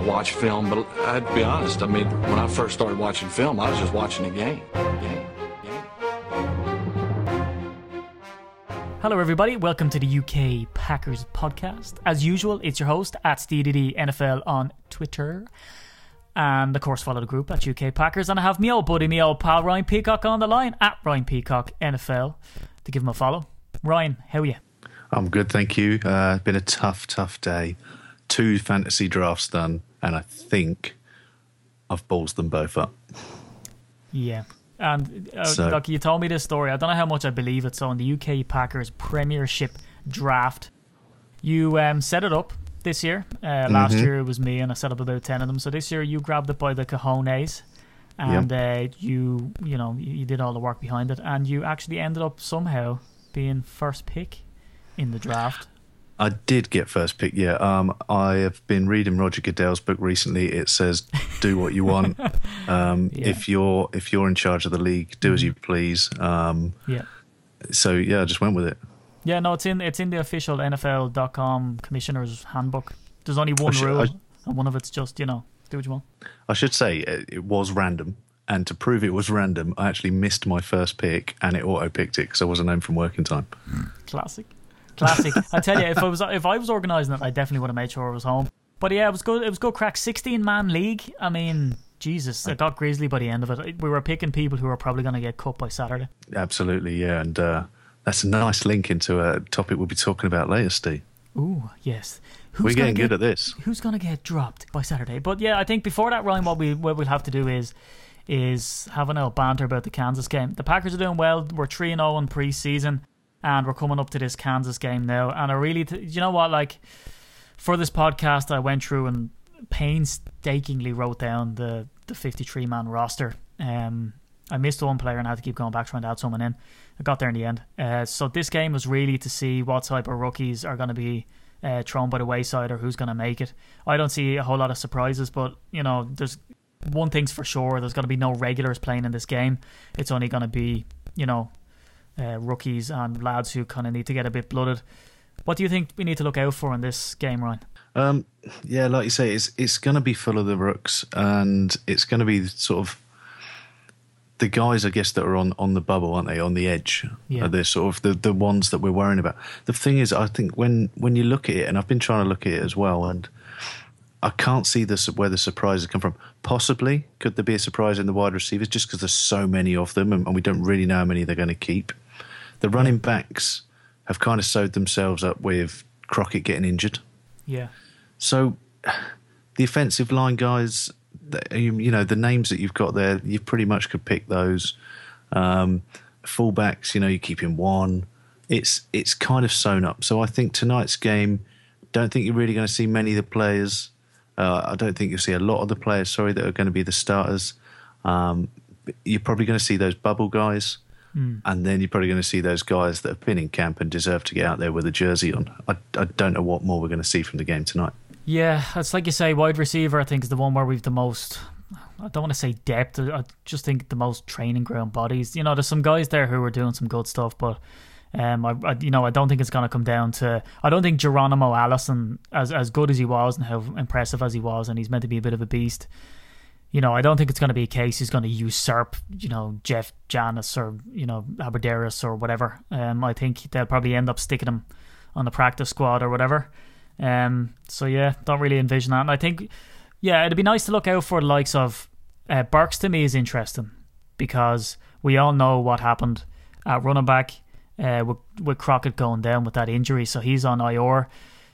I watch film, but I'd be honest. I mean, when I first started watching film, I was just watching the game. game. Hello, everybody. Welcome to the UK Packers podcast. As usual, it's your host at SteeDD NFL on Twitter. And of course, follow the group at UK Packers. And I have me old buddy, me old pal Ryan Peacock on the line at Ryan Peacock NFL to give him a follow. Ryan, how are you? I'm good, thank you. Uh, it's been a tough, tough day. Two fantasy drafts done, and I think I've balls them both up. Yeah. And uh, So- look, you told me this story. I don't know how much I believe it. So, in the UK Packers Premiership draft, you um, set it up this year. Uh, last Mm-hmm. year it was me, and I set up about 10 of them. So, this year you grabbed it by the cojones. And uh, you, you know, you did all the work behind it, and you actually ended up somehow being first pick in the draft. I did get first pick, yeah. Um, I have been reading Roger Goodell's book recently. It says, "Do what you want. Um, Yeah. If you're if you're in charge of the league, do as you please." Um, Yeah. so yeah, I just went with it. Yeah, no, it's in it's in the official NFL.com commissioner's handbook. There's only one should- rule, I- and one of it's just you know do what you want. I should say it, it was random, and to prove it was random, I actually missed my first pick, and it auto picked it because I wasn't home from working time. Classic, classic. I tell you, if I was if I was organising it, I definitely would have made sure I was home. But yeah, it was good. It was good. Crack sixteen man league. I mean, Jesus, I got Grizzly by the end of it. We were picking people who are probably going to get cut by Saturday. Absolutely, yeah, and uh, that's a nice link into a topic we'll be talking about later, Steve. Ooh, yes. Who's We're getting get- good at this. who's going to get dropped by Saturday. But yeah, I think before that, Ryan, what we what we'll have to do is is have an old banter about the Kansas game. The Packers are doing well. We're three and zero in preseason, and we're coming up to this Kansas game now. And I really, t- you know what, like for this podcast, I went through and painstakingly wrote down the the fifty three man roster. Um, I missed one player and I had to keep going back trying to add someone in. I got there in the end. Uh, so this game was really to see what type of rookies are going to be uh, thrown by the wayside or who's going to make it. I don't see a whole lot of surprises, but you know, there's one thing's for sure: there's going to be no regulars playing in this game. It's only going to be you know uh, rookies and lads who kind of need to get a bit blooded. What do you think we need to look out for in this game, Ryan? Um, yeah, like you say, it's it's going to be full of the rooks, and it's going to be sort of the guys, I guess, that are on, on the bubble, aren't they? On the edge, Yeah. Are they sort of the, the ones that we're worrying about? The thing is, I think when when you look at it, and I've been trying to look at it as well, and I can't see this where the surprises come from. Possibly, could there be a surprise in the wide receivers just because there's so many of them, and, and we don't really know how many they're going to keep. The running backs have kind of sewed themselves up with Crockett getting injured. Yeah, So, the offensive line guys, you, know, the names that you've got there, you pretty much could pick those. Um, fullbacks, you know, you keep in one. It's it's kind of sewn up. So I think tonight's game, don't think you're really going to see many of the players. Uh, I don't think you'll see a lot of the players. Sorry, that are going to be the starters. Um, you're probably going to see those bubble guys. And then you're probably going to see those guys that have been in camp and deserve to get out there with a jersey on. I, I don't know what more we're going to see from the game tonight. yeah. It's like you say, wide receiver. I think is the one where we've the most. I don't want to say depth. I just think the most training ground bodies. You know, there's some guys there who are doing some good stuff, but um, I, I you know, I don't think it's going to come down to. I don't think Geronimo Allison, as as good as he was and how impressive as he was, and he's meant to be a bit of a beast. You know, I don't think it's going to be a case he's going to usurp, you know, Jeff Janis or you know Abbrederis or whatever. Um, I think they'll probably end up sticking him on the practice squad or whatever. Um, so yeah, don't really envision that. And I think, yeah, it'd be nice to look out for the likes of uh, Burks. To me, is interesting because we all know what happened at running back uh, with with Crockett going down with that injury. So he's on IR.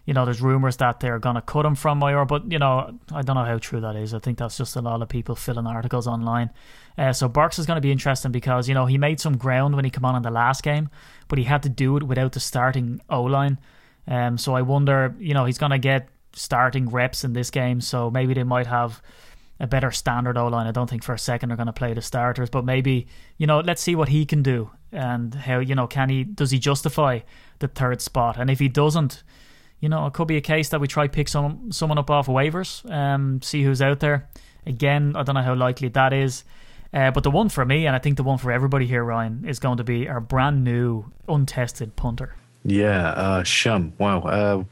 You know, there's rumors that they're gonna cut him from IR, but you know, I don't know how true that is. I think that's just a lot of people filling articles online. Uh, so Burks is going to be interesting because you know he made some ground when he came on in the last game, but he had to do it without the starting O line. Um, so I wonder, you know, he's going to get starting reps in this game, so maybe they might have a better standard O line. I don't think for a second they're going to play the starters, but maybe you know, let's see what he can do and how you know can he does he justify the third spot, and if he doesn't, you know, it could be a case that we try pick some someone up off waivers, um, see who's out there. Again, I don't know how likely that is. Uh, but the one for me, and I think the one for everybody here, Ryan, is going to be our brand new, untested punter. Yeah, uh, Schum. Wow. Uh,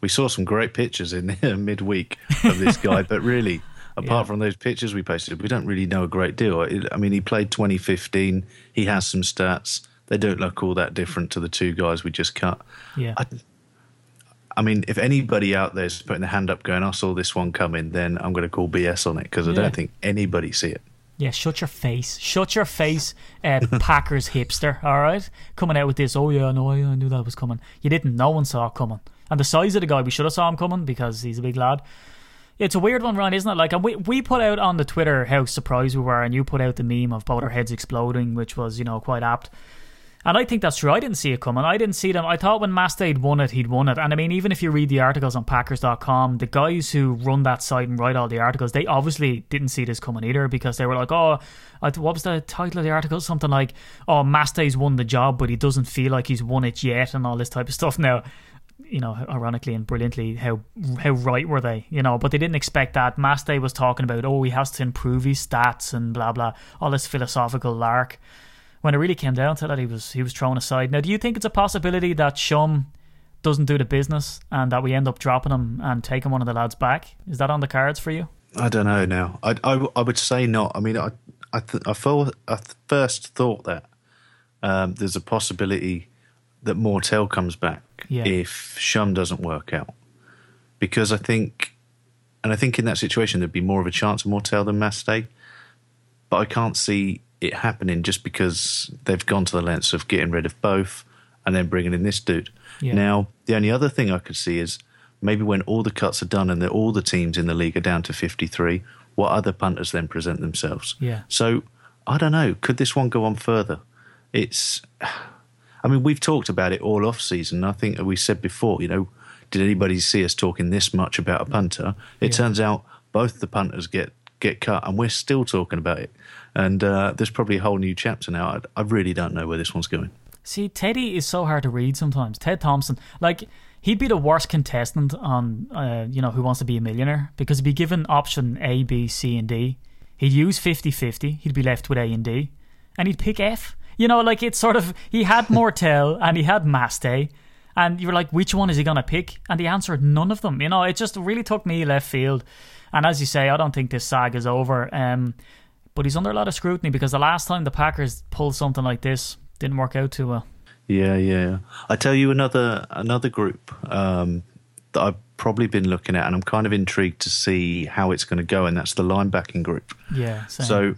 we saw some great pictures in midweek of this guy, but really, apart Yeah. from those pictures we posted, we don't really know a great deal. I- mean, he played 2015. He has some stats. They don't look all that different to the two guys we just cut. Yeah. I, I mean, if anybody out there is putting their hand up going, I saw this one coming, then I'm going to call BS on it because I Yeah. don't think anybody see it. Yeah, shut your face. Shut your face, uh, Packers hipster, all right? Coming out with this, oh yeah, no, I, I knew that was coming. You didn't. No one saw it coming. And the size of the guy, we should have saw him coming because he's a big lad. It's a weird one, Ryan, isn't it? Like, and we, we put out on the Twitter how surprised we were, and you put out the meme of both our heads exploding, which was, you know, quite apt. And I think that's true. I didn't see it coming. I didn't see them. I thought when Masthay won it, he'd won it. And I mean, even if you read the articles on Packers.com, the guys who run that site and write all the articles, they obviously didn't see this coming either because they were like, oh, what was the title of the article? Something like, oh, Masthay's won the job, but he doesn't feel like he's won it yet, and all this type of stuff. Now, you know, ironically and brilliantly, how how right were they? You know, but they didn't expect that. Masthay was talking about, oh, he has to improve his stats and blah blah, all this philosophical lark. When it really came down to that, he was he was thrown aside. Now, do you think it's a possibility that Schum doesn't do the business and that we end up dropping him and taking one of the lads back? Is that on the cards for you? I don't know now. I, I, I would say not. I mean, I I, th- I, I th- first thought that um, there's a possibility that Mortell comes back Yeah. if Schum doesn't work out, because I think, and I think in that situation there'd be more of a chance of Mortell than Masthay, but I can't see it happening just because they've gone to the lengths of getting rid of both and then bringing in this dude. Yeah. Now, the only other thing I could see is maybe when all the cuts are done and all the teams in the league are down to 53, what other punters then present themselves? Yeah. So I don't know. Could this one go on further? It's. I mean, we've talked about it all off season. I think we said before, you know, did anybody see us talking this much about a punter? It Yeah. turns out both the punters get get cut, and we're still talking about it. And uh, there's probably a whole new chapter now. I, I really don't know where this one's going. See, Teddy is so hard to read sometimes. Ted Thompson, like he'd be the worst contestant on, uh, you know, Who Wants to Be a Millionaire because he'd be given option A, B, C, and D. He'd use 50-50. He'd be left with A and D, and he'd pick F. You know, like it's sort of he had Mortell and he had Masthay, and you were like, which one is he gonna pick? And he answered none of them. You know, it just really took me left field. And as you say, I don't think this sag is over. Um, but he's under a lot of scrutiny because the last time the Packers pulled something like this didn't work out too well. Yeah, yeah. I tell you another another group um, that I've probably been looking at, and I'm kind of intrigued to see how it's going to go, and that's the linebacking group. Yeah. Same. So,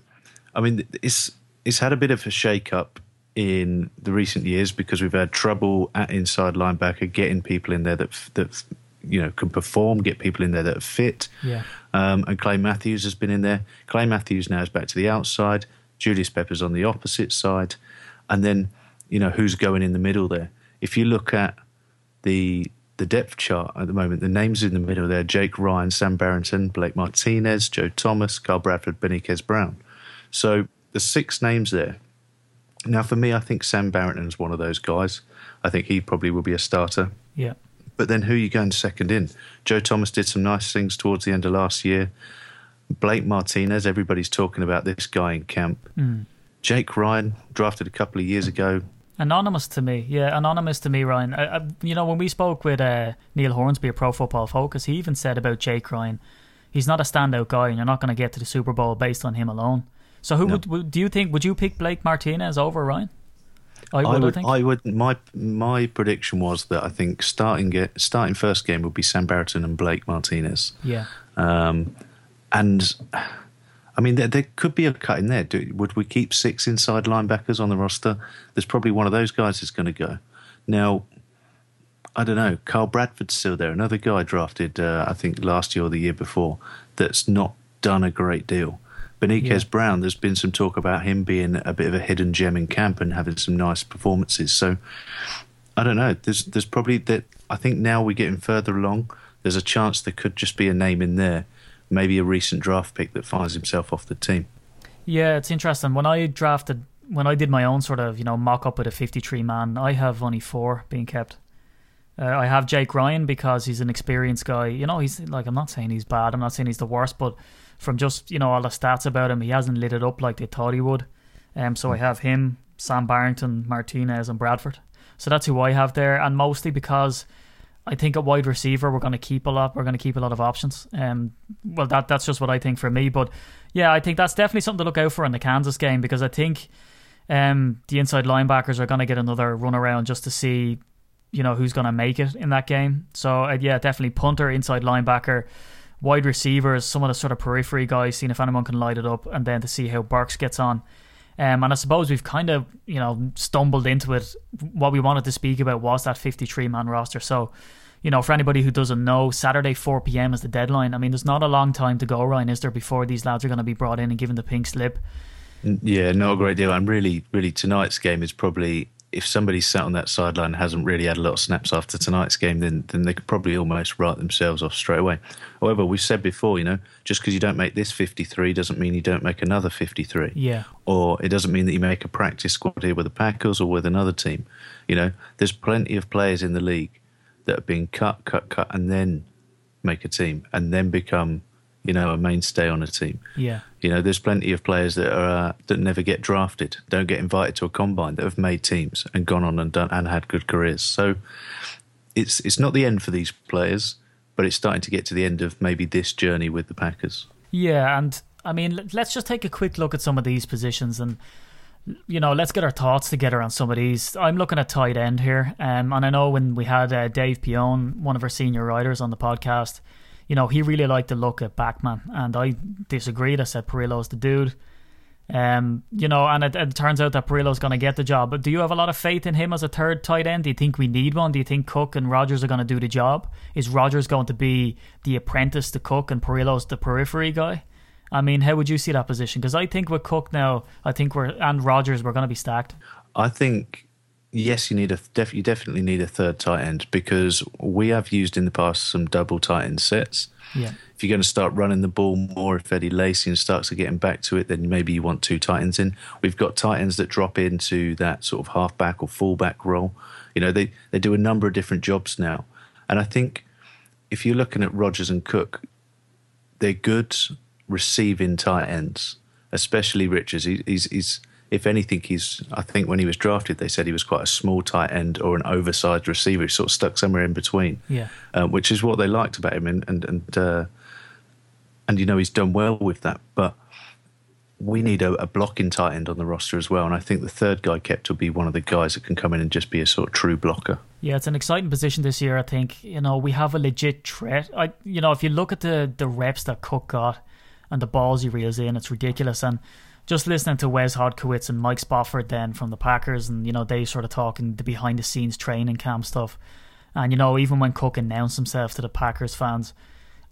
I mean, it's it's had a bit of a shake up in the recent years because we've had trouble at inside linebacker getting people in there that that you know can perform, get people in there that fit. Yeah. Um, and Clay Matthews has been in there. Clay Matthews now is back to the outside. Julius Peppers on the opposite side, and then you know who's going in the middle there. If you look at the the depth chart at the moment, the names in the middle there: Jake Ryan, Sam Barrington, Blake Martinez, Joe Thomas, Carl Bradford, Beniquez Brown. So the six names there. Now, for me, I think Sam Barrington's one of those guys. I think he probably will be a starter. yeah. But then who are you going second in? Joe Thomas did some nice things towards the end of last year. Blake Martinez, everybody's talking about this guy in camp. Jake Ryan, drafted a couple of years ago. Anonymous to me, yeah, anonymous to me, Ryan. I, I, you know, when we spoke with uh, Neil Hornsby at Pro Football Focus, he even said about Jake Ryan, he's not a standout guy, and you're not going to get to the Super Bowl based on him alone. So, who No. would, would do you think? Would you pick Blake Martinez over Ryan? I would, I I, would, think. I would. My my prediction was that I think starting get, starting first game would be Sam Barrington and Blake Martinez. yeah, Um, and I mean, there, there could be a cut in there. Do, would we keep six inside linebackers on the roster? There's probably one of those guys that's going to go. Now, I don't know. Carl Bradford's still there. Another guy drafted, uh, I think, last year or the year before, that's not done a great deal. Beniquez Yeah. Brown, there's been some talk about him being a bit of a hidden gem in camp and having some nice performances. So, I don't know. There's there's probably that. I think now we're getting further along. There's a chance there could just be a name in there, maybe a recent draft pick that finds himself off the team. Yeah, it's interesting. When I drafted, when I did my own sort of, you know, mock up with a 53 man, I have only four being kept. Uh, I have Jake Ryan because he's an experienced guy. You know, he's like, I'm not saying he's bad, I'm not saying he's the worst, but from just, you know, all the stats about him, he hasn't lit it up like they thought he would. Um, so I have him, Sam Barrington, Martinez, and Bradford. So that's who I have there, and mostly because I think at wide receiver we're going to keep a lot. We're going to keep a lot of options. Um, well, that that's just what I think for me. But yeah, I think that's definitely something to look out for in the Kansas game because I think um, the inside linebackers are going to get another run around just to see, you know, who's going to make it in that game. So uh, yeah, definitely punter, inside linebacker, wide receivers, some of the sort of periphery guys, seeing if anyone can light it up, and then to see how Burks gets on. Um, and I suppose we've kind of, you know, stumbled into it. What we wanted to speak about was that 53 man roster. So, you know, for anybody who doesn't know, Saturday 4 p.m. is the deadline. I mean, there's not a long time to go, Ryan, is there, before these lads are going to be brought in and given the pink slip? Yeah, not a great deal. And really, really, tonight's game is probably if somebody sat on that sideline and hasn't really had a lot of snaps after tonight's game, then then they could probably almost write themselves off straight away. However, we've said before, you know, just because you don't make this 53 doesn't mean you don't make another 53. Yeah. Or it doesn't mean that you make a practice squad here with the Packers or with another team. You know, there's plenty of players in the league that have been cut, cut, cut, and then make a team and then become you know, a mainstay on a team. Yeah. You know, there's plenty of players that are uh, that never get drafted, don't get invited to a combine, that have made teams and gone on and done and had good careers. So it's it's not the end for these players, but it's starting to get to the end of maybe this journey with the Packers. Yeah, and I mean, let's just take a quick look at some of these positions and you know, let's get our thoughts together on some of these. I'm looking at tight end here, um, and I know when we had uh, Dave Pion, one of our senior writers, on the podcast, you know, he really liked the look at Backman, and I disagreed. I said Perillo's the dude. Um, you know, and it, it turns out that Perillo's going to get the job. But do you have a lot of faith in him as a third tight end? Do you think we need one? Do you think Cook and Rodgers are going to do the job? Is Rodgers going to be the apprentice to Cook and Perillo's the periphery guy? I mean, how would you see that position? Because I think with Cook now, I think we're and Rodgers, we're going to be stacked. I think yes, you need a def, you definitely need a third tight end because we have used in the past some double tight end sets. Yeah. If you're going to start running the ball more, if Eddie Lacy starts to getting back to it, then maybe you want two tight ends in. We've got tight ends that drop into that sort of halfback or fullback role. You know, they, they do a number of different jobs now. And I think if you're looking at Rodgers and Cook, they're good receiving tight ends, especially Richards. He, he's, he's if anything, he's. I think when he was drafted, they said he was quite a small tight end or an oversized receiver. He's sort of stuck somewhere in between. Yeah, um, which is what they liked about him, and and and, uh, and you know he's done well with that. But we need a, a, blocking tight end on the roster as well, and I think the third guy kept will be one of the guys that can come in and just be a sort of true blocker. Yeah, it's an exciting position this year. I think you know we have a legit threat. I you know if you look at the the reps that Cook got and the balls he reels in, it's ridiculous and just listening to Wes Hodkiewicz and Mike Spofford then from the Packers, and you know they sort of talking the behind the scenes training camp stuff, and you know even when Cook announced himself to the Packers fans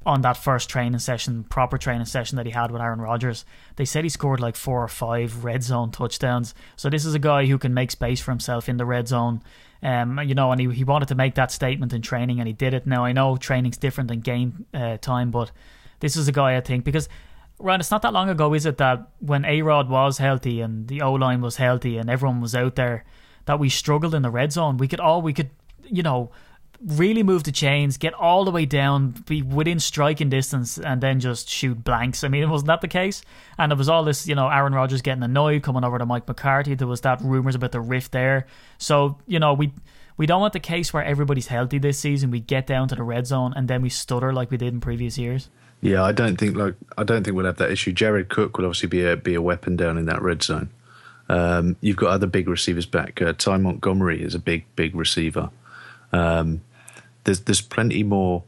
on that first training session, proper training session that he had with Aaron Rodgers, they said he scored like four or five red zone touchdowns. So this is a guy who can make space for himself in the red zone. Um, you know, and he, he wanted to make that statement in training, and he did it. Now I know training's different than game uh, time, but this is a guy I think because Ryan, it's not that long ago, is it, that when A Rod was healthy and the O line was healthy and everyone was out there, that we struggled in the red zone. We could all, we could, you know, really move the chains, get all the way down, be within striking distance, and then just shoot blanks. I mean, wasn't that the case? And it was all this, you know, Aaron Rodgers getting annoyed, coming over to Mike McCarthy. There was that rumors about the rift there. So, you know, we we don't want the case where everybody's healthy this season. We get down to the red zone and then we stutter like we did in previous years. Yeah, I don't think like I don't think we'll have that issue. Jared Cook will obviously be a be a weapon down in that red zone. Um, you've got other big receivers back. Uh, Ty Montgomery is a big big receiver. Um, there's there's plenty more.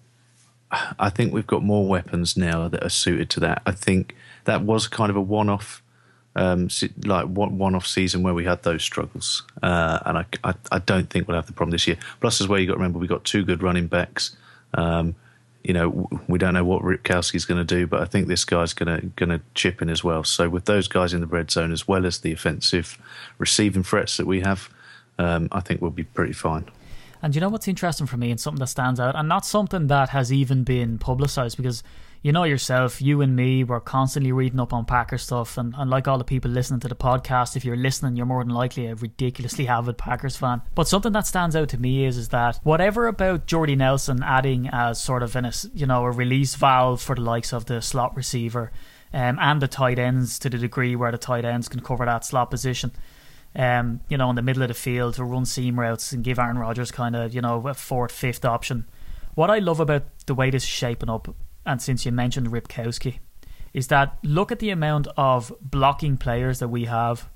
I think we've got more weapons now that are suited to that. I think that was kind of a one off. Um, like one one-off season where we had those struggles, uh, and I, I, I don't think we'll have the problem this year. Plus, as well, you got to remember we got two good running backs. Um, you know, we don't know what Ripkowski's going to do, but I think this guy's going to going to chip in as well. So with those guys in the red zone as well as the offensive receiving threats that we have, um, I think we'll be pretty fine. And you know what's interesting for me and something that stands out, and not something that has even been publicized because you know yourself, you and me, we're constantly reading up on Packer stuff. And, and like all the people listening to the podcast, if you're listening, you're more than likely a ridiculously avid Packers fan. But something that stands out to me is, is that whatever about Jordy Nelson adding as sort of an, you know, a release valve for the likes of the slot receiver um, and the tight ends to the degree where the tight ends can cover that slot position. Um, you know, in the middle of the field to run seam routes and give Aaron Rodgers kind of, you know, a fourth, fifth option what I love about the way this is shaping up, and since you mentioned Ripkowski, is that look at the amount of blocking players that we have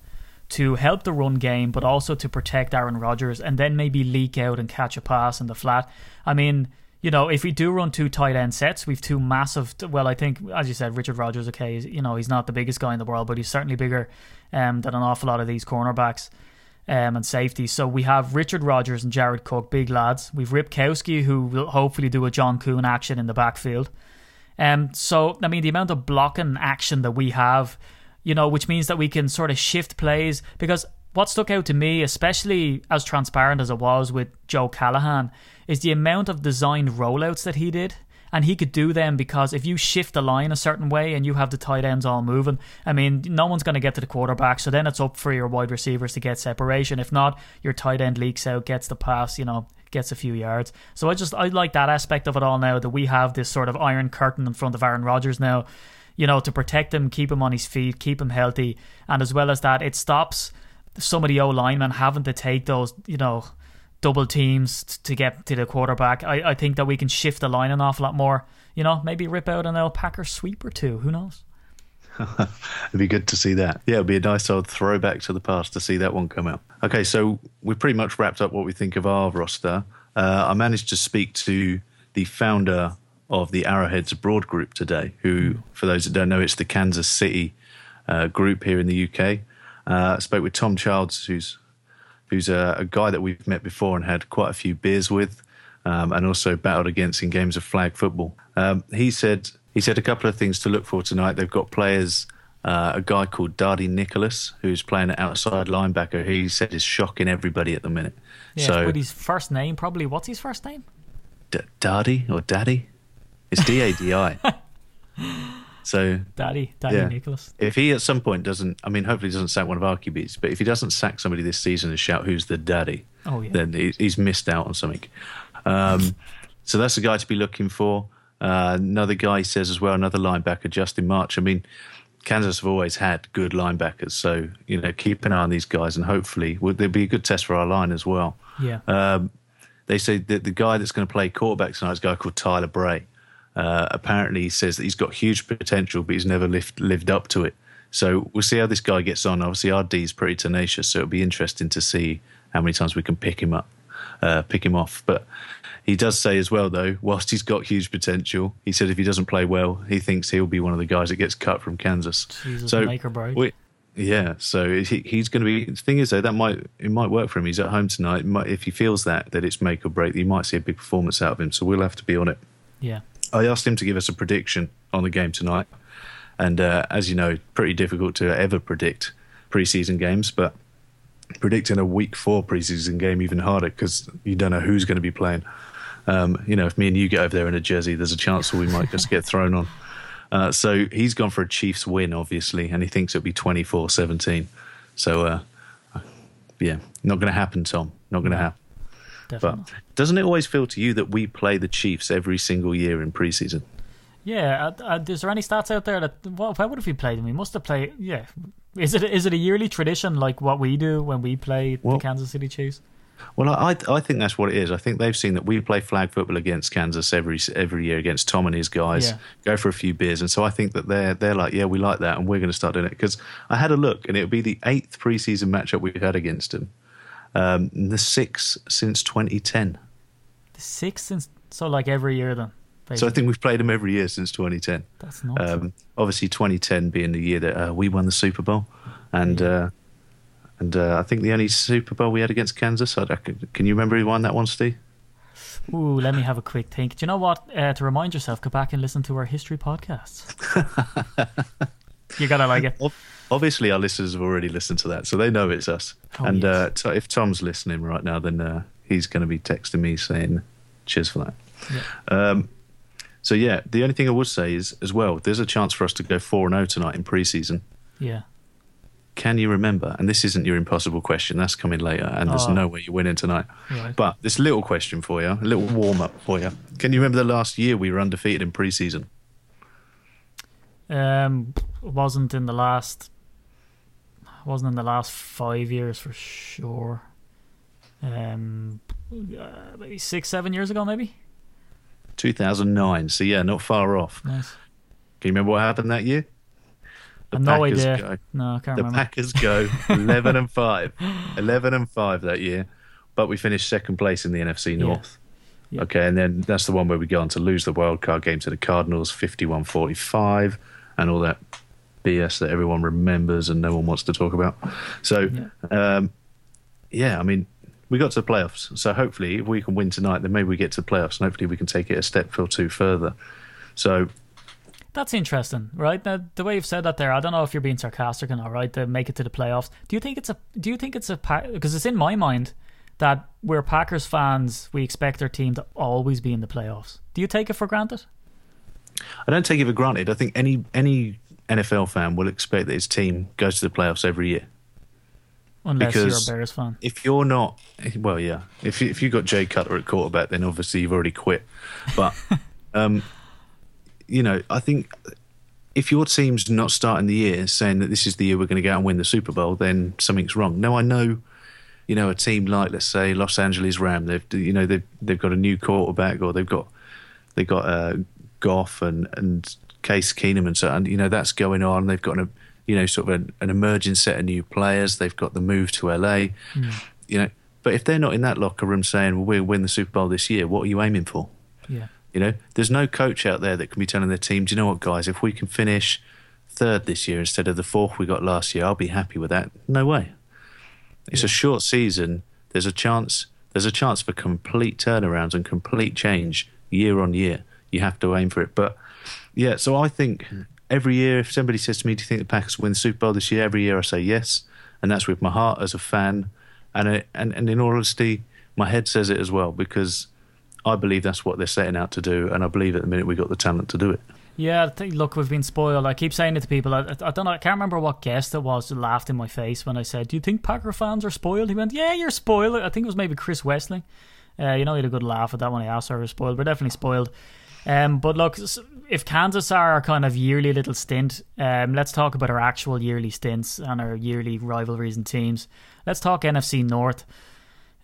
to help the run game, but also to protect Aaron Rodgers, and then maybe leak out and catch a pass in the flat. I mean, you know, if we do run two tight end sets, we've two massive. Well, I think, as you said, Richard Rodgers. Okay, you know, he's not the biggest guy in the world, but he's certainly bigger um, than an awful lot of these cornerbacks um, and safeties. So we have Richard Rodgers and Jared Cook, big lads. We've Ripkowski, who will hopefully do a John Kuhn action in the backfield. Um, so I mean, the amount of blocking action that we have, you know, which means that we can sort of shift plays because what stuck out to me, especially as transparent as it was with Joe Callahan, is the amount of designed rollouts that he did. And he could do them because if you shift the line a certain way and you have the tight ends all moving, I mean, no one's going to get to the quarterback. So then it's up for your wide receivers to get separation. If not, your tight end leaks out, gets the pass, you know, gets a few yards. So I just, I like that aspect of it all now that we have this sort of iron curtain in front of Aaron Rodgers now, you know, to protect him, keep him on his feet, keep him healthy. And as well as that, it stops some of the O linemen having to take those, you know, double teams to get to the quarterback. I, I think that we can shift the line an awful lot more. You know, maybe rip out an alpaca sweep or two. Who knows? It'd be good to see that. Yeah, it'd be a nice old throwback to the past to see that one come out. Okay, so we've pretty much wrapped up what we think of our roster. Uh, I managed to speak to the founder of the Arrowheads Abroad group today, who, for those that don't know, it's the Kansas City uh, group here in the UK. Uh, I spoke with Tom Childs, who's who's a, a, guy that we've met before and had quite a few beers with, um, and also battled against in games of flag football. Um, he said he said a couple of things to look for tonight. They've got players. Uh, a guy called Dadi Nicolas, who's playing an outside linebacker, who he said is shocking everybody at the minute. Yeah, so, with his first name, probably. What's his first name? D- Dadi or Daddy? It's D A D I. So Daddy, Daddy yeah. Nicolas. If he at some point doesn't, I mean, hopefully he doesn't sack one of our QBs, but if he doesn't sack somebody this season and shout who's the daddy, oh, yeah. then he's missed out on something. Um, so that's the guy to be looking for. Uh, another guy says as well, another linebacker, Justin March. I mean, Kansas have always had good linebackers, so you know, keep an eye on these guys, and hopefully well, there'll be a good test for our line as well. Yeah. Um, they say that the guy that's going to play quarterback tonight is a guy called Tyler Bray. Uh, apparently, he says that he's got huge potential, but he's never lived lived up to it. So we'll see how this guy gets on. Obviously, our D is pretty tenacious, so it'll be interesting to see how many times we can pick him up, uh, pick him off. But he does say as well, though, whilst he's got huge potential, he said if he doesn't play well, he thinks he'll be one of the guys that gets cut from Kansas. Jesus, so make or break. We, yeah, so he, he's going to be. The thing is, though, that might it might work for him. He's at home tonight. Might, if he feels that that it's make or break, you might see a big performance out of him. So we'll have to be on it. Yeah. I asked him to give us a prediction on the game tonight, and uh, as you know, pretty difficult to ever predict preseason games, but predicting a week four preseason game even harder because you don't know who's going to be playing. Um, you know, if me and you get over there in a jersey, there's a chance that we might just get thrown on. Uh, so he's gone for a Chiefs win, obviously, and he thinks it'll be 24 17. So, uh, yeah, not going to happen, Tom. Not going to happen. Definitely. But doesn't it always feel to you that we play the Chiefs every single year in preseason? Yeah. Uh, uh, is there any stats out there that well, why would have we played them? We must have played. Yeah. Is it is it a yearly tradition like what we do when we play well, the Kansas City Chiefs? Well, I I think that's what it is. I think they've seen that we play flag football against Kansas every every year against Tom and his guys. Yeah. Go for a few beers, and so I think that they're they're like, yeah, we like that, and we're going to start doing it because I had a look, and it would be the eighth preseason matchup we've had against them, um, the sixth since 2010. The sixth since so like every year then. Basically. So I think we've played them every year since 2010. That's not um, obviously 2010 being the year that uh, we won the Super Bowl, and uh, and uh, I think the only Super Bowl we had against Kansas. I, can you remember who won that one, Steve? Ooh, let me have a quick think. Do you know what? Uh, to remind yourself, go back and listen to our history podcasts. you gotta like it. Obviously, our listeners have already listened to that, so they know it's us. Oh, and yes. uh, if Tom's listening right now, then uh, he's going to be texting me saying, "Cheers for that." Yeah. Um, so yeah, the only thing I would say is as well, there's a chance for us to go four and zero oh tonight in preseason. Yeah. Can you remember? And this isn't your impossible question. That's coming later, and there's oh. no way you're winning tonight. Right. But this little question for you, a little warm up for you. Can you remember the last year we were undefeated in preseason? Um, wasn't in the last. Wasn't in the last five years for sure. Um, uh, maybe six, seven years ago, maybe. 2009. So yeah, not far off. Nice. Can you remember what happened that year? The no Packers idea. go- No, I can't the remember. Packers go 11 and 5. 11 and 5 that year, but we finished second place in the NFC North. Yeah. Okay, and then that's the one where we go on to lose the wild card game to the Cardinals 51 45 and all that BS that everyone remembers and no one wants to talk about. So, um, yeah, I mean, we got to the playoffs. So hopefully, if we can win tonight, then maybe we get to the playoffs and hopefully we can take it a step or two further. So, That's interesting, right? The, the way you've said that there, I don't know if you're being sarcastic or not, right? To make it to the playoffs. Do you think it's a? Do you think it's a? Because it's in my mind that we're Packers fans. We expect our team to always be in the playoffs. Do you take it for granted? I don't take it for granted. I think any any NFL fan will expect that his team goes to the playoffs every year. Unless Because- you're a Bears fan. If you're not, well, yeah. If you, if you got Jay Cutler at quarterback, then obviously you've already quit. But, um, you know, I think if your team's not starting the year saying that this is the year we're going to go out and win the Super Bowl, then something's wrong. Now I know. You know, a team like let's say Los Angeles Ram, they've you know they've they've got a new quarterback or they've got they've got uh, Goff and and Case Keenum and so and you know that's going on. They've got a you know sort of an, an emerging set of new players. They've got the move to LA. You know, but if they're not in that locker room saying, "Well, we'll win the Super Bowl this year," what are you aiming for? Yeah. You know, there's no coach out there that can be telling their team, "Do you know what, guys? If we can finish third this year instead of the fourth we got last year, I'll be happy with that." No way. It's a short season. There's a chance. There's a chance for complete turnarounds and complete change year on year. You have to aim for it. But yeah, so I think hmm. every year, if somebody says to me, "Do you think the Packers will win the Super Bowl this year?" Every year I say yes, and that's with my heart as a fan, and it, and and in all honesty, my head says it as well because I believe that's what they're setting out to do, and I believe at the minute we've got the talent to do it. Yeah, I think, look, we've been spoiled. I keep saying it to people. I, I don't know. I can't remember what guest it was that laughed in my face when I said, "Do you think Packer fans are spoiled?" He went, "Yeah, you're spoiled." I think it was maybe Chris Westling. Uh, you know, he had a good laugh at that when I asked her, "We're spoiled." We're definitely spoiled. Um, but look, if Kansas are our kind of yearly little stint, um, let's talk about our actual yearly stints and our yearly rivalries and teams. Let's talk NFC North.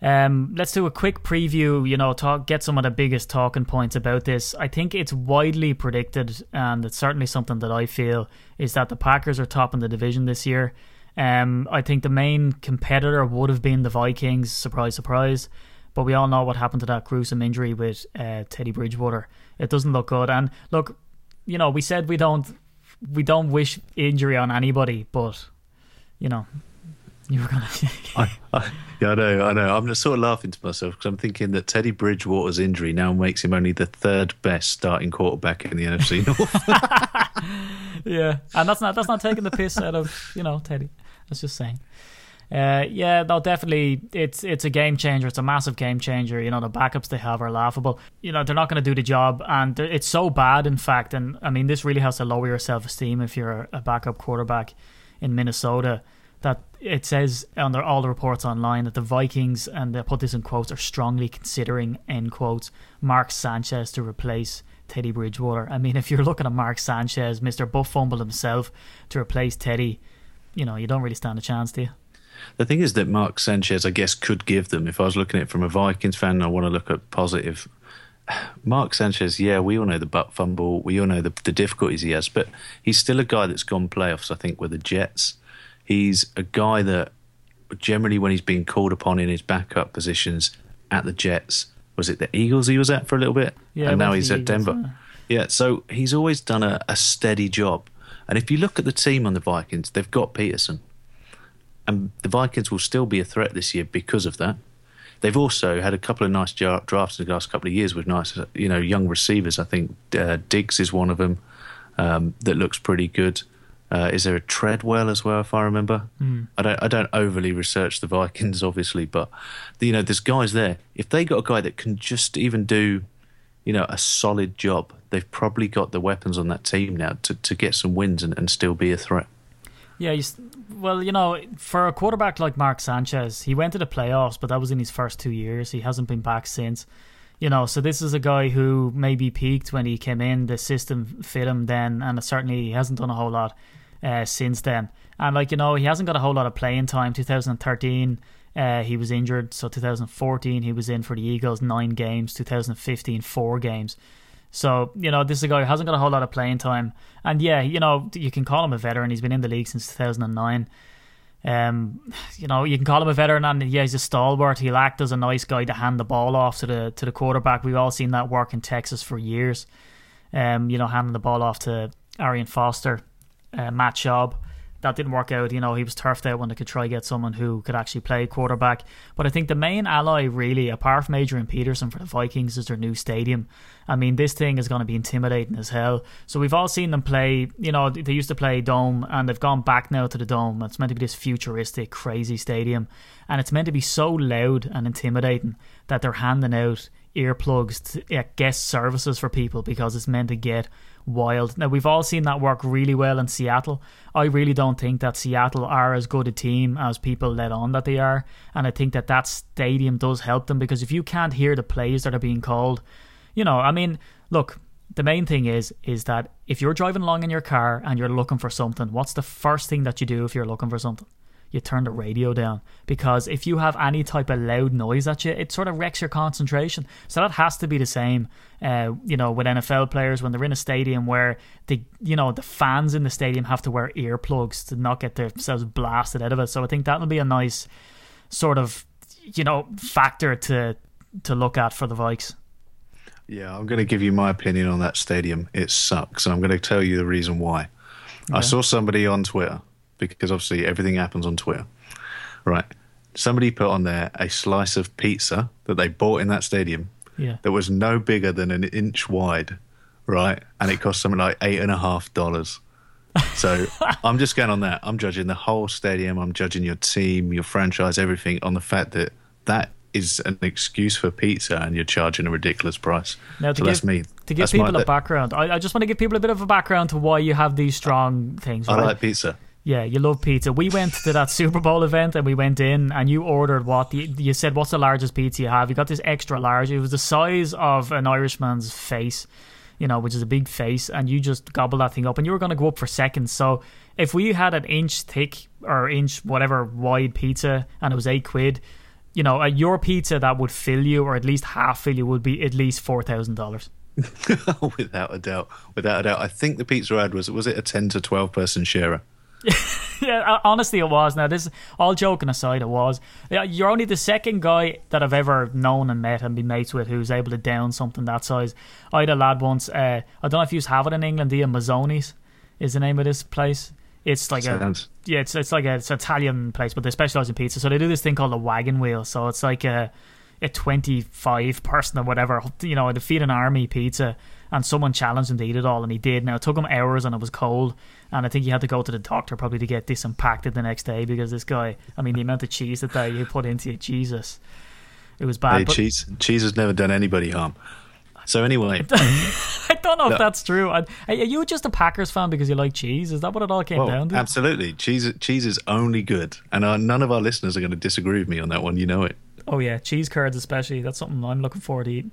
Um, let's do a quick preview. You know, talk get some of the biggest talking points about this. I think it's widely predicted, and it's certainly something that I feel is that the Packers are top in the division this year. Um, I think the main competitor would have been the Vikings. Surprise, surprise. But we all know what happened to that gruesome injury with uh, Teddy Bridgewater. It doesn't look good. And look, you know, we said we don't we don't wish injury on anybody, but you know, you were gonna. I, I, yeah, I know, I know. I'm just sort of laughing to myself because I'm thinking that Teddy Bridgewater's injury now makes him only the third best starting quarterback in the NFC North. Yeah, and that's not that's not taking the piss out of you know Teddy. That's just saying. Uh, yeah, no, definitely, it's it's a game changer. It's a massive game changer. You know, the backups they have are laughable. You know, they're not going to do the job, and it's so bad, in fact. And I mean, this really has to lower your self esteem if you're a backup quarterback in Minnesota. That it says on their, all the reports online that the Vikings, and they put this in quotes, are strongly considering end quotes Mark Sanchez to replace Teddy Bridgewater. I mean, if you're looking at Mark Sanchez, Mr. Butt Fumble himself, to replace Teddy, you know, you don't really stand a chance, do you? the thing is that Mark Sanchez, I guess, could give them. If I was looking at it from a Vikings fan, I want to look at positive. Mark Sanchez, yeah, we all know the butt fumble. We all know the, the difficulties he has, but he's still a guy that's gone playoffs, I think, with the Jets. He's a guy that generally, when he's been called upon in his backup positions at the Jets, was it the Eagles he was at for a little bit? Yeah, and now he's at Eagles, Denver. Yeah, so he's always done a, a steady job. And if you look at the team on the Vikings, they've got Peterson. And the Vikings will still be a threat this year because of that. They've also had a couple of nice drafts in the last couple of years with nice, you know, young receivers. I think uh, Diggs is one of them um, that looks pretty good. Uh, is there a Treadwell as well, if I remember? I don't. I don't overly research the Vikings, obviously, but you know, there's guys there. If they got a guy that can just even do, you know, a solid job, they've probably got the weapons on that team now to, to get some wins and, and still be a threat. Yeah, you, well, you know, for a quarterback like Mark Sanchez, he went to the playoffs, but that was in his first two years. He hasn't been back since. You know, so this is a guy who maybe peaked when he came in. The system fit him then, and certainly he hasn't done a whole lot uh, since then. And like you know, he hasn't got a whole lot of playing time. 2013, uh, he was injured. So 2014, he was in for the Eagles nine games. 2015, four games. So, you know, this is a guy who hasn't got a whole lot of playing time. And yeah, you know, you can call him a veteran. He's been in the league since 2009. Um, you know, you can call him a veteran, and yeah, he's a stalwart. He'll act as a nice guy to hand the ball off to the to the quarterback. We've all seen that work in Texas for years. Um, you know, handing the ball off to Arian Foster, uh, Matt Schaub that didn't work out. You know, he was turfed out when they could try get someone who could actually play quarterback. But I think the main ally, really, apart from Adrian Peterson for the Vikings, is their new stadium. I mean, this thing is going to be intimidating as hell. So we've all seen them play. You know, they used to play dome, and they've gone back now to the dome. It's meant to be this futuristic, crazy stadium, and it's meant to be so loud and intimidating that they're handing out earplugs to guest services for people because it's meant to get wild. Now we've all seen that work really well in Seattle. I really don't think that Seattle are as good a team as people let on that they are, and I think that that stadium does help them because if you can't hear the plays that are being called, you know, I mean, look, the main thing is is that if you're driving along in your car and you're looking for something, what's the first thing that you do if you're looking for something? you turn the radio down because if you have any type of loud noise at you, it sort of wrecks your concentration. So that has to be the same, uh, you know, with NFL players when they're in a stadium where the you know the fans in the stadium have to wear earplugs to not get themselves blasted out of it. So I think that'll be a nice sort of you know factor to to look at for the Vikes. Yeah, I'm going to give you my opinion on that stadium. It sucks, and I'm going to tell you the reason why. I saw somebody on Twitter because obviously everything happens on Twitter. Right. Somebody put on there a slice of pizza that they bought in that stadium yeah. that was no bigger than an inch wide, right? And it cost something like eight and a half dollars. So I'm just going on that. I'm judging the whole stadium. I'm judging your team, your franchise, everything on the fact that that is an excuse for pizza and you're charging a ridiculous price. Now, to so give, that's me. To give That's people my- a background, I, I just want to give people a bit of a background to why you have these strong things. I like pizza. Yeah, you love pizza. We went to that Super Bowl event and we went in and you ordered what? The, you said, what's the largest pizza you have? You got this extra large. It was the size of an Irishman's face, you know, which is a big face. And you just gobbled that thing up and you were going to go up for seconds. So if we had an inch thick or inch whatever wide pizza and it was eight quid, you know, uh, your pizza that would fill you or at least half fill you would be at least $4,000. without a doubt. Without a doubt. I think the pizza ad was was it a ten to twelve person sharer? yeah, uh, honestly, it was. Now, this is all joking aside, it was. You're only the second guy that I've ever known and met and been mates with who's able to down something that size. I had a lad once. Uh, I don't know if you have it in England. The Mizzoni's is the name of this place. It's like a yeah, it's it's like a it's an Italian place, but they specialize in pizza. So they do this thing called a wagon wheel. So it's like a a twenty five person or whatever, you know, to feed an army pizza. And someone challenged him to eat it all, and he did. Now it took him hours, and it was cold, and I think he had to go to the doctor probably to get disimpacted the next day because this guy, I mean, the amount of cheese that they put into it, Jesus, it was bad. Hey, But cheese cheese has never done anybody harm. So anyway, I don't know if that's true. I, are you just a Packers fan because you like cheese? Is that what it all came well, down to? absolutely, cheese cheese is only good, and uh, none of our listeners are going to disagree with me on that one. You know it. Oh yeah, cheese curds especially. That's something I'm looking forward to eating.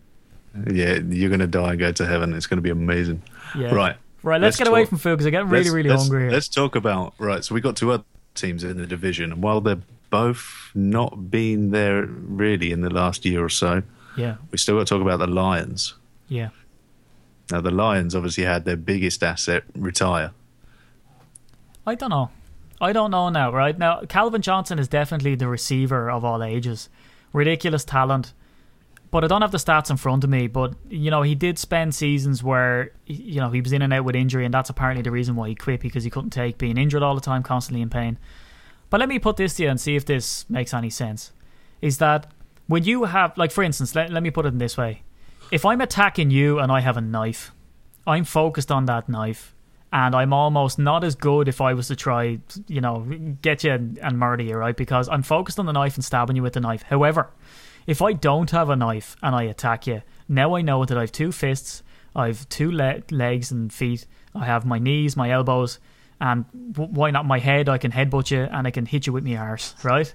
Yeah, you're going to die and go to heaven. It's going to be amazing. Yeah. Right. Right. Let's, get away from food because I get really, really let's- hungry here. Let's talk about right. So we got two other teams in the division, and while they're both not been there really in the last year or so, Yeah. we still got to talk about the Lions. Yeah. Now the Lions obviously had their biggest asset retire. I don't know. I don't know now, right? Now, Calvin Johnson is definitely the receiver of all ages. Ridiculous talent. But I don't have the stats in front of me. But, you know, he did spend seasons where, you know, he was in and out with injury, and that's apparently the reason why he quit because he couldn't take being injured all the time, constantly in pain. But let me put this to you and see if this makes any sense. Is that when you have, like, for instance, let, let me put it in this way. If I'm attacking you and I have a knife, I'm focused on that knife, and I'm almost not as good if I was to try, you know, get you and, and murder you, right? Because I'm focused on the knife and stabbing you with the knife. However, if I don't have a knife and I attack you, now I know that I have two fists, I have two le- legs and feet, I have my knees, my elbows, and w- why not my head? I can headbutt you and I can hit you with my arse, right?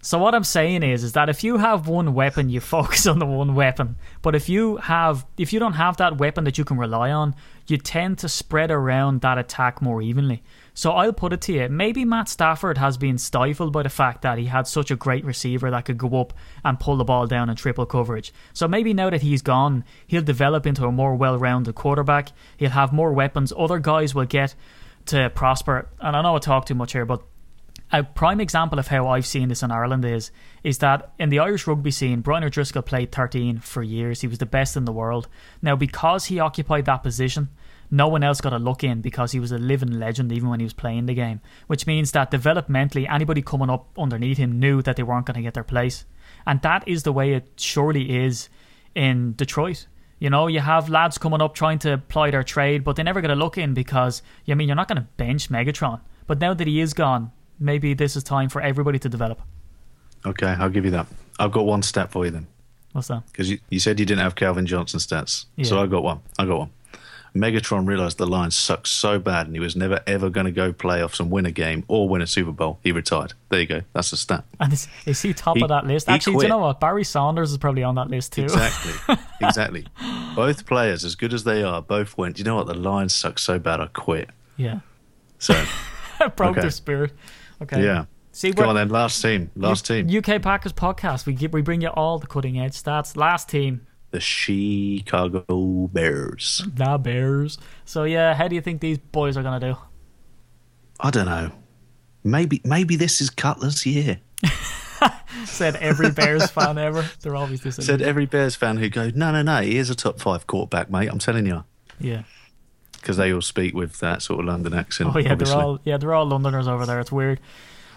So what I'm saying is, is that if you have one weapon, you focus on the one weapon. But if you have, if you don't have that weapon that you can rely on, you tend to spread around that attack more evenly. So I'll put it to you, maybe Matt Stafford has been stifled by the fact that he had such a great receiver that could go up and pull the ball down in triple coverage. So maybe now that he's gone, he'll develop into a more well-rounded quarterback. He'll have more weapons. Other guys will get to prosper. And I know I talk too much here, but a prime example of how I've seen this in Ireland is is that in the Irish rugby scene, Brian O'Driscoll played 13 for years. He was the best in the world. Now, because he occupied that position, no one else got a look in because he was a living legend even when he was playing the game. Which means that developmentally, anybody coming up underneath him knew that they weren't going to get their place. And that is the way it surely is in Detroit. You know, you have lads coming up trying to ply their trade, but they never get a look in because, I mean, you're not going to bench Megatron. But now that he is gone, maybe this is time for everybody to develop. Okay, I'll give you that. I've got one stat for you then. What's that? Because you, you said you didn't have Calvin Johnson stats. So I got one. I got one. Megatron realized the Lions sucked so bad and he was never ever going to go playoffs and win a game or win a Super Bowl. He retired. There you go. That's a stat. And is, is he top He- of that list? Actually, do you know what? Barry Sanders is probably on that list too. Exactly. exactly. Both players, as good as they are, both went, you know what? The Lions suck so bad I quit. yeah. So, Broke Okay. their spirit. Okay. yeah. See, Go on then. Last team. Last team. UK Packers podcast. We give, we bring you all the cutting edge stats. Last team, The Chicago Bears. the Bears. So yeah, how do you think these boys are gonna do? I don't know. Maybe maybe this is Cutler's year. Said every Bears fan ever. They're always this. Said every Bears fan who goes, no, no, no, he is a top five quarterback, mate. I'm telling you. yeah. Because they all speak with that sort of London accent. Oh yeah, obviously. they're all yeah they're all Londoners over there. It's weird.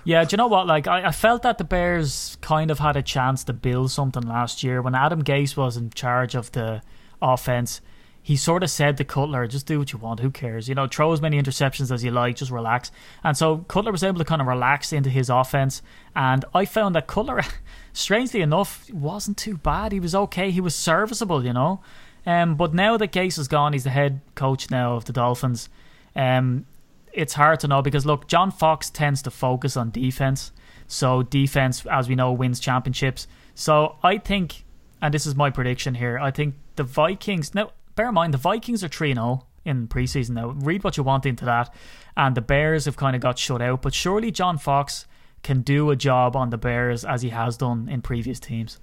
Yeah, do you know what? Like I, I felt that the Bears kind of had a chance to build something last year when Adam Gase was in charge of the offense. He sort of said to Cutler, "Just do what you want. Who cares? You know, throw as many interceptions as you like. Just relax." And so Cutler was able to kind of relax into his offense. And I found that Cutler, strangely enough, wasn't too bad. He was okay. He was serviceable. You know. Um, but now that Gase is gone, he's the head coach now of the Dolphins. Um, it's hard to know because look, John Fox tends to focus on defense. So defense, as we know, wins championships. So I think, and this is my prediction here, I think the Vikings. Now, bear in mind the Vikings are three 0 in preseason. Now, read what you want into that, and the Bears have kind of got shut out. But surely John Fox can do a job on the Bears as he has done in previous teams.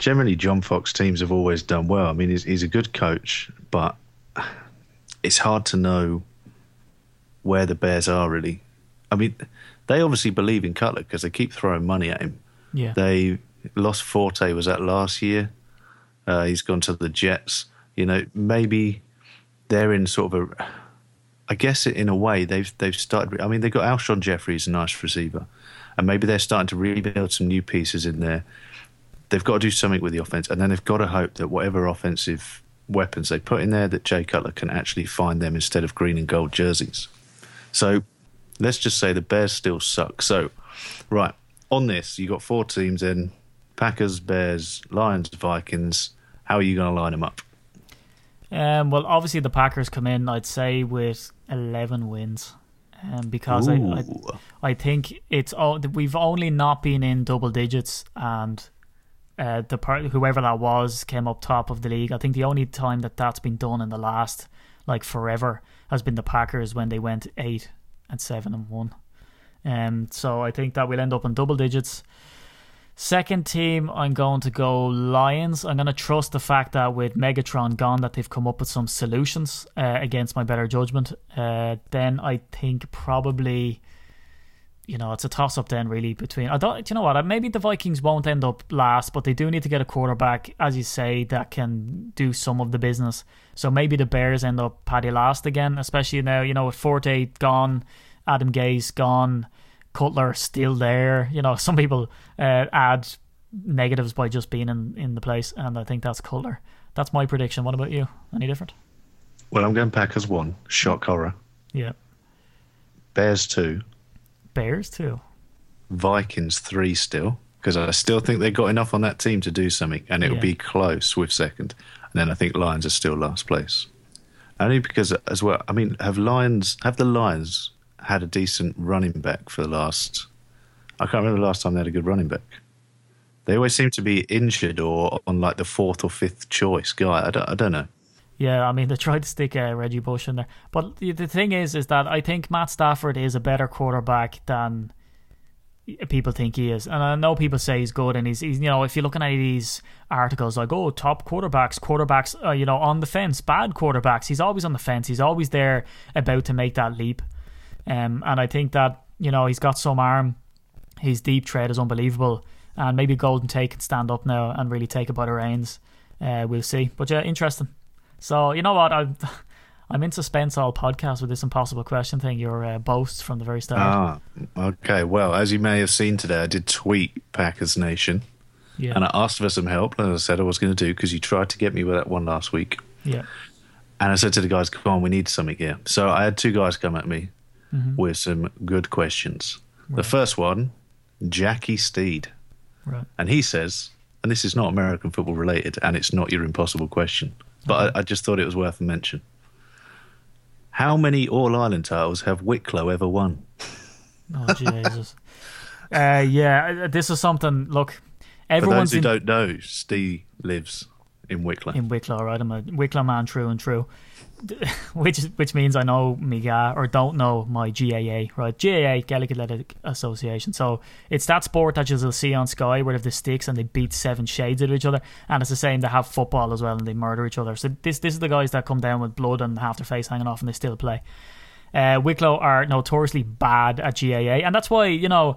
Generally, John Fox teams have always done well. I mean, he's, he's a good coach, but it's hard to know where the Bears are really. I mean, they obviously believe in Cutler because they keep throwing money at him. Yeah, They lost Forte was that last year. Uh, he's gone to the Jets. You know, maybe they're in sort of a. I guess in a way they've they've started. I mean, they've got Alshon Jeffries, a nice receiver, and maybe they're starting to rebuild some new pieces in there. They've got to do something with the offense, and then they've got to hope that whatever offensive weapons they put in there, that Jay Cutler can actually find them instead of green and gold jerseys. So let's just say the Bears still suck. So, right on this, you got four teams in: Packers, Bears, Lions, Vikings. How are you going to line them up? Um, well, obviously the Packers come in, I'd say, with eleven wins, um, because I, I I think it's all we've only not been in double digits, and uh, the part whoever that was came up top of the league. I think the only time that that's been done in the last like forever has been the Packers when they went eight and seven and one. Um, so I think that we'll end up in double digits. Second team, I'm going to go Lions. I'm going to trust the fact that with Megatron gone, that they've come up with some solutions uh, against my better judgment. Uh, then I think probably, you know, it's a toss up then really between. I don't, do you know what? Maybe the Vikings won't end up last, but they do need to get a quarterback, as you say, that can do some of the business. So maybe the Bears end up Paddy last again, especially now, you know, with Forte gone, Adam Gase gone. Cutler still there. You know, some people uh, add negatives by just being in, in the place, and I think that's Cutler. That's my prediction. What about you? Any different? Well, I'm going Packers one, shock horror. Yeah, Bears two, Bears too. Vikings three still, because I still think they've got enough on that team to do something, and it'll Yeah. be close with second. And then I think Lions are still last place. Only because, as well, I mean, have Lions have the Lions had a decent running back for the last? I can't remember the last time they had a good running back. They always seem to be injured or on like the fourth or fifth choice guy. I don't, I don't know. Yeah, I mean they tried to stick uh, Reggie Bush in there, but the, the thing is, is that I think Matt Stafford is a better quarterback than people think he is. And I know people say he's good, and he's, he's you know if you're looking at these articles like oh top quarterbacks, quarterbacks uh, you know on the fence, bad quarterbacks. He's always on the fence. He's always there about to make that leap. Um, and I think that you know he's got some arm. His deep threat is unbelievable, and maybe Golden Tate can stand up now and really take it by the reins. Uh, we'll see. But yeah, interesting. So you know what I'm. I'm in suspense all podcast with this impossible question thing. Your uh, boasts from the very start. Ah, okay. Well, as you may have seen today, I did tweet Packers Nation, yeah, and I asked for some help, and I said I was going to do because you tried to get me with that one last week. yeah, And I said to the guys, "Come on, we need something here." So I had two guys come at me Mm-hmm. with some good questions. The first one, Jackie Steed, right. and he says, and this is not American football related, and it's not your impossible question, but I, I just thought it was worth a mention. How many All Ireland titles have Wicklow ever won? Oh Jesus. uh, yeah, this is something. Look, For those who in, don't know, Steve lives in Wicklow. in Wicklow, right? I'm a Wicklow man, true and true. Which which means I know me GA or don't know my GAA, right? GAA, Gaelic Athletic Association. So it's that sport that you'll see on Sky where they have the sticks and they beat seven shades of each other. And it's the same, they have football as well and they murder each other. So this this is the guys that come down with blood and half their face hanging off and they still play. Uh, Wicklow are notoriously bad at GAA, and that's why you know.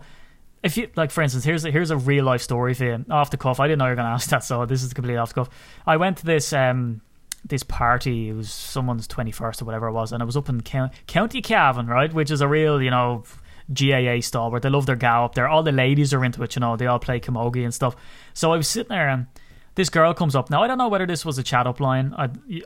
If you like, for instance, here's a, here's a real life story for you off the cuff. I didn't know you were going to ask that, so this is completely off the cuff. I went to this um this party. It was someone's twenty first or whatever it was, and it was up in Count- County Cavan, right, which is a real you know GAA stalwart. They love their gal up there. All the ladies are into it, you know. They all play camogie and stuff. So I was sitting there and this girl comes up. Now I don't know whether this was a chat up line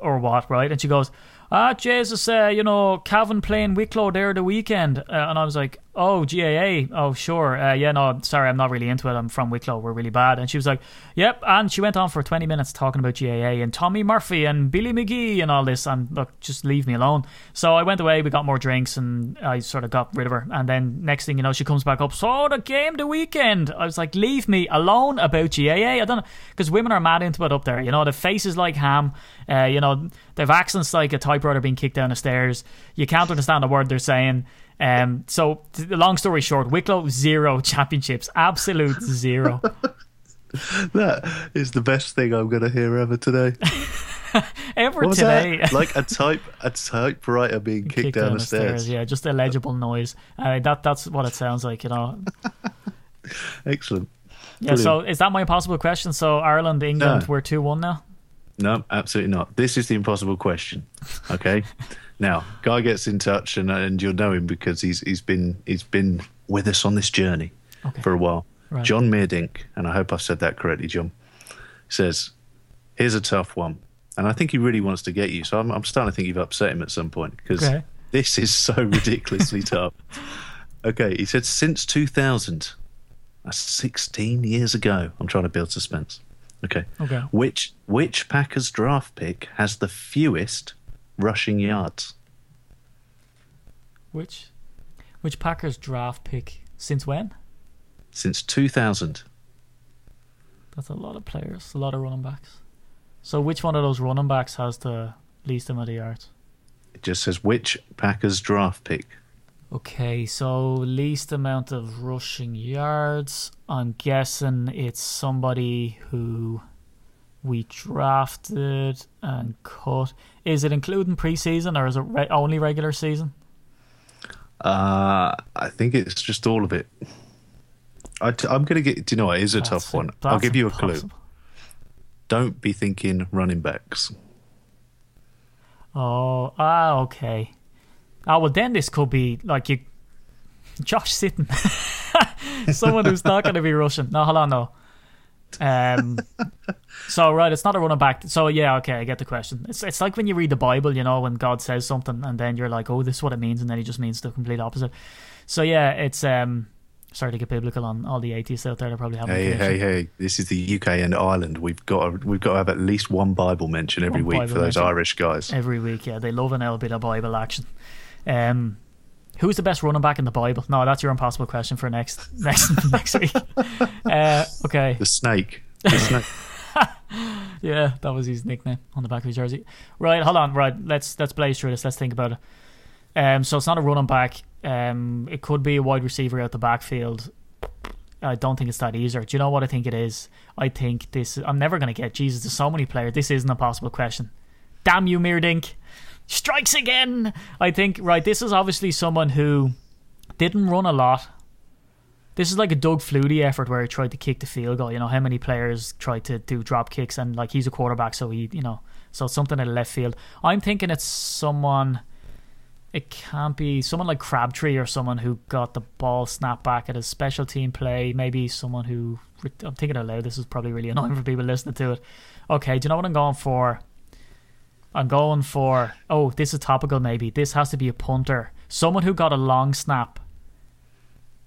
or what, right? And she goes, "Ah, Jesus, uh, you know, Cavan playing Wicklow there the weekend," uh, and I was like, "Oh, GAA, oh sure, uh, yeah, no, sorry, I'm not really into it. I'm from Wicklow. We're really bad." And she was like, "Yep," and she went on for 20 minutes talking about GAA and Tommy Murphy and Billy McGee and all this. And look, just leave me alone. So I went away. We got more drinks, and I sort of got rid of her. And then next thing you know, she comes back up. So the game the weekend. I was like, "Leave me alone about GAA." I don't know because women are mad into it up there. You know, the faces like ham. Uh, you know, they've accents like a typewriter being kicked down the stairs. You can't understand a word they're saying. Um, so, long story short, Wicklow zero championships, absolute zero. That is the best thing I'm going to hear ever today. Ever today, that? Like a type a typewriter being kicked, down, the stairs. Yeah, just a legible noise. Uh, that that's what it sounds like, you know. Excellent. Yeah. So, is that my impossible question? So, Ireland, England, No. we're two one now. No, absolutely not. This is the impossible question. Okay. Now, guy gets in touch, and uh, and you'll know him because he's he's been he's been with us on this journey Okay. for a while. Right. John Meerdink, and I hope I've said that correctly, John, says, "Here's a tough one," and I think he really wants to get you. So I'm I'm starting to think you've upset him at some point because Okay. this is so ridiculously tough. Okay, he said since 2000, that's uh, 16 years ago. I'm trying to build suspense. Okay. Okay. Which which Packers draft pick has the fewest rushing yards? Which which Packers draft pick since when? Since 2000. That's a lot of players, a lot of running backs. So, which one of those running backs has the least amount of yards? It just says which Packers draft pick. Okay, so least amount of rushing yards. I'm guessing it's somebody who we drafted and cut. Is it including preseason or is it re- only regular season? Uh, I think it's just all of it. I t- I'm going to get. Do you know what? It is a tough That's- one. I'll give you a clue. Don't be thinking running backs. Oh, ah, okay. Ah, well, then this could be like you, Josh Sitton, someone who's not going to be rushing. No, hold on, no. Um, so right, it's not a running back. So yeah, okay, I get the question. It's it's like when you read the Bible, you know, when God says something, and then you're like, oh, this is what it means, and then He just means the complete opposite. So yeah, it's um. Sorry to get biblical on all the atheists out there. They probably haven't. Hey, hey, hey! This is the UK and Ireland. We've got to, we've got to have at least one Bible mention every One week Bible for those. Irish guys. every week. Yeah, they love an little bit of Bible action. Um, Who's the best running back in the Bible? No, that's your impossible question for next next next week. Uh, okay. The snake. The snake. Yeah, that was his nickname on the back of his jersey. Right, hold on. Right, let's let's blaze through this. Let's think about it. Um, so it's not a running back. Um, it could be a wide receiver out the backfield. I don't think it's that easy. Do you know what I think it is? I think this. I'm never gonna get. Jesus, there's so many players. This isn't a possible question. Damn you, Meerdink! Strikes again. I think right. This is obviously someone who didn't run a lot. This is like a Doug Flutie effort where he tried to kick the field goal. You know how many players try to do drop kicks and like he's a quarterback, so he you know so something in left field. I'm thinking it's someone. It can't be someone like Crabtree or someone who got the ball snapped back at a special team play. Maybe someone who I'm thinking out loud. This is probably really annoying for people listening to it. Okay, do you know what I'm going for? I'm going for. Oh, this is topical. Maybe this has to be a punter. Someone who got a long snap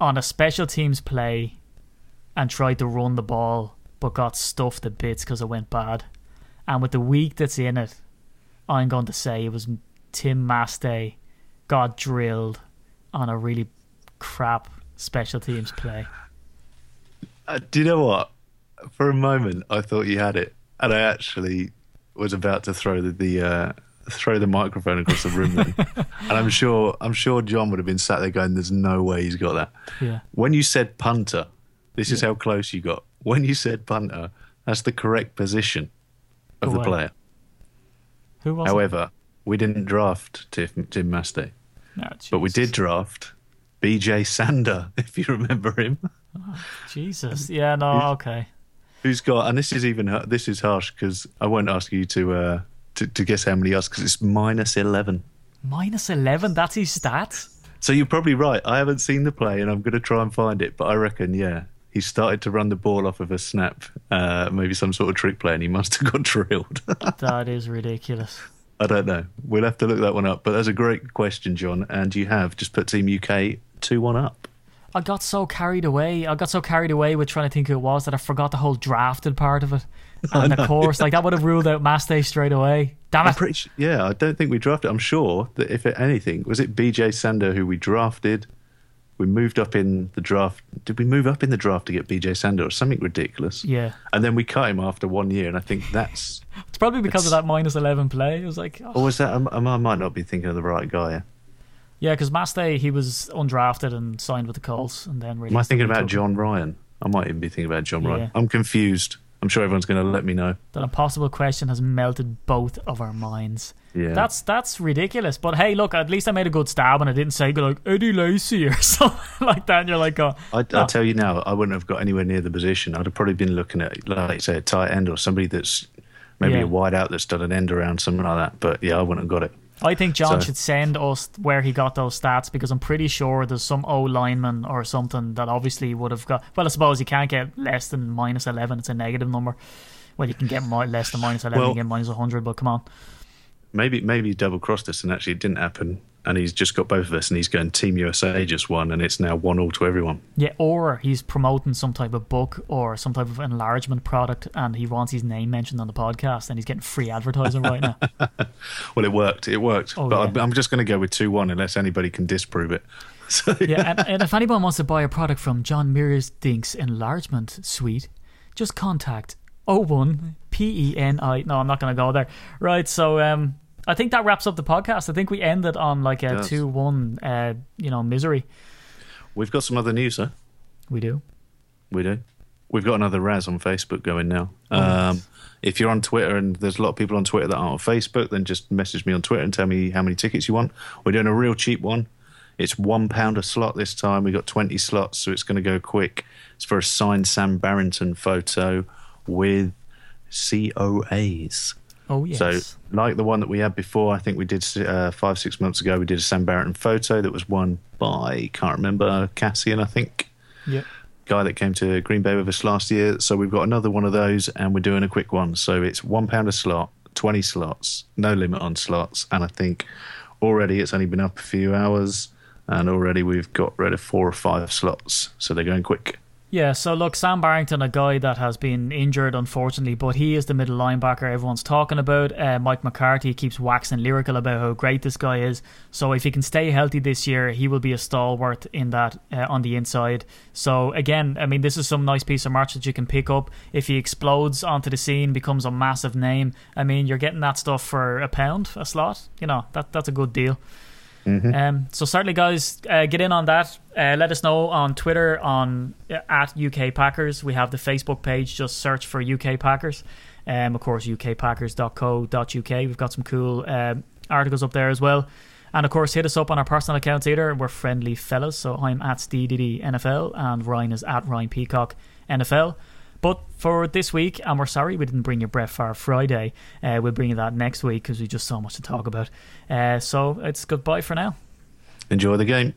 on a special teams play and tried to run the ball but got stuffed to bits because it went bad. And with the week that's in it, I'm going to say it was Tim Masthay got drilled on a really crap special teams play. Uh, do you know what? For a moment, I thought you had it, and I actually was about to throw the, the uh, throw the microphone across the room. Then. and I'm sure I'm sure John would have been sat there going, "There's no way he's got that." Yeah. When you said punter, this is how close you got. When you said punter, that's the correct position of Go the away. player. Who was However, we didn't draft Tim, Tim Masthay, it? No, but we did draft BJ Sander, if you remember him. Jesus. Yeah, no, okay. Who's got? And this is even this is harsh because I won't ask you to uh, to, to guess how many yards because it's minus eleven. Minus 11, that's his stats? So you're probably right. I haven't seen the play, and I'm going to try and find it. But I reckon, yeah, he started to run the ball off of a snap, uh, maybe some sort of trick play, and he must have got drilled. That is ridiculous. I don't know. We'll have to look that one up. But that's a great question, John. And you have just put Team UK two one up. I got so carried away. I got so carried away with trying to think who it was that I forgot the whole drafted part of it. And of course, like that would have ruled out Masthay straight away. Damn it. sure, yeah, I don't think we drafted. I'm sure that if it, anything, was it BJ Sander who we drafted? We moved up in the draft. Did we move up in the draft to get BJ Sander or something ridiculous? Yeah. And then we cut him after one year, and I think that's. It's probably because of that minus 11 play. It was like, oh. Or was that? I, I might not be thinking of the right guy. Yeah, because Masthay, he was undrafted and signed with the Colts and then really. Am I thinking about John Ryan? I might even be thinking about John Yeah. Ryan. I'm confused. I'm sure everyone's going to let me know. That impossible question has melted both of our minds. Yeah. That's that's ridiculous. But hey, look, at least I made a good stab and I didn't say like Eddie Lacy or something like that. And you're like, oh, I, no. I tell you now, I wouldn't have got anywhere near the position. I'd have probably been looking at, like say, a tight end or somebody that's maybe Yeah. a wide out that's done an end around, something like that. But yeah, I wouldn't have got it. I think John So- should send us where he got those stats because I'm pretty sure there's some O lineman or something that obviously would have got. Well, I suppose you can't get less than minus 11. It's a negative number. Well, you can get less than minus 11, Well- you can get minus 100, but come on. Maybe maybe he double crossed us and actually it didn't happen. And he's just got both of us and he's going Team USA just won and it's now one all to everyone. Yeah, or he's promoting some type of book or some type of enlargement product and he wants his name mentioned on the podcast and he's getting free advertising right now. Well, it worked. It worked. Oh, but yeah. I'm, just going to go with 2 1 unless anybody can disprove it. So, Yeah, and, and if anyone wants to buy a product from John Mearsdink's Enlargement Suite, just contact 01 P E N I. No, I'm not going to go there. Right, so um, I think that wraps up the podcast. I think we ended on like a Yes. 2 1, uh, you know, misery. we've got some other news, sir. We do. We do. We've got another Raz on Facebook going now. Oh, Um, if you're on Twitter and there's a lot of people on Twitter that aren't on Facebook, then just message me on Twitter and tell me how many tickets you want. We're doing a real cheap one. It's one pound a slot this time. We got 20 slots, so it's going to go quick. It's for a signed Sam Barrington photo with COAs. Oh, yes. So, like the one that we had before, I think we did uh, five, six months ago, we did a Sam Barrington photo that was won by, can't remember, Cassian, I think yeah. guy that came to Green Bay with us last year. So we've got another one of those, and we're doing a quick one. So it's one pound a slot, twenty slots, no limit on slots, and I think already it's only been up a few hours, and already we've got rid of four or five slots. So they're going quick. Yeah, so look, Sam Barrington, a guy that has been injured, unfortunately, but he is the middle linebacker everyone's talking about. Uh, Mike McCarthy keeps waxing lyrical about how great this guy is. So if he can stay healthy this year, he will be a stalwart in that uh, on the inside. So again, I mean, this is some nice piece of merch that you can pick up. If he explodes onto the scene, becomes a massive name. I mean, you're getting that stuff for a pound a slot. You know that that's a good deal. Mm-hmm. Um, so certainly, guys, uh, get in on that. Uh, let us know on Twitter on uh, at UK Packers. We have the Facebook page. Just search for UK Packers. Um, of course, ukpackers.co.uk. We've got some cool um, articles up there as well. And of course, hit us up on our personal accounts either. We're friendly fellas. So I'm at SteeDD NFL and Ryan is at Ryan Peacock NFL. But for this week, and we're sorry we didn't bring you Brett Favre Friday. Uh, we'll bring you that next week because we just so much to talk about. Uh, so it's goodbye for now. Enjoy the game.